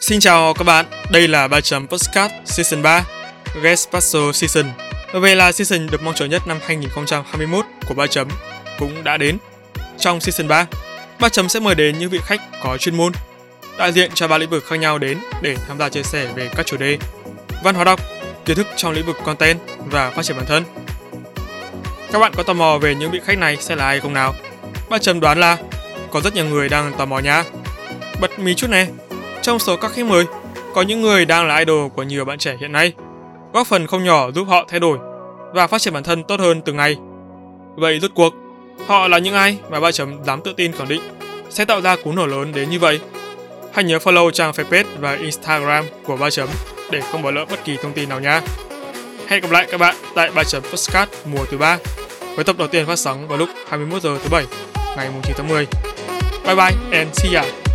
Xin chào các bạn, đây là 3 chấm Postcard Season 3 Guest Special Season Vậy về là season được mong chờ nhất năm 2021 của 3 chấm cũng đã đến Trong season 3, 3 chấm sẽ mời đến những vị khách có chuyên môn đại diện cho ba lĩnh vực khác nhau đến để tham gia chia sẻ về các chủ đề văn hóa đọc, kiến thức trong lĩnh vực content và phát triển bản thân. Các bạn có tò mò về những vị khách này sẽ là ai không nào? Ba chấm đoán là có rất nhiều người đang tò mò nha. Bật mí chút nè, trong số các khách mời, có những người đang là idol của nhiều bạn trẻ hiện nay, góp phần không nhỏ giúp họ thay đổi và phát triển bản thân tốt hơn từng ngày. Vậy rốt cuộc, họ là những ai mà ba chấm dám tự tin khẳng định sẽ tạo ra cú nổ lớn đến như vậy? Hãy nhớ follow trang fanpage và Instagram của ba chấm để không bỏ lỡ bất kỳ thông tin nào nha. Hẹn gặp lại các bạn tại 3 chấm Postcard mùa thứ ba với tập đầu tiên phát sóng vào lúc 21 giờ thứ bảy ngày 9 tháng 10. Bye bye and see ya.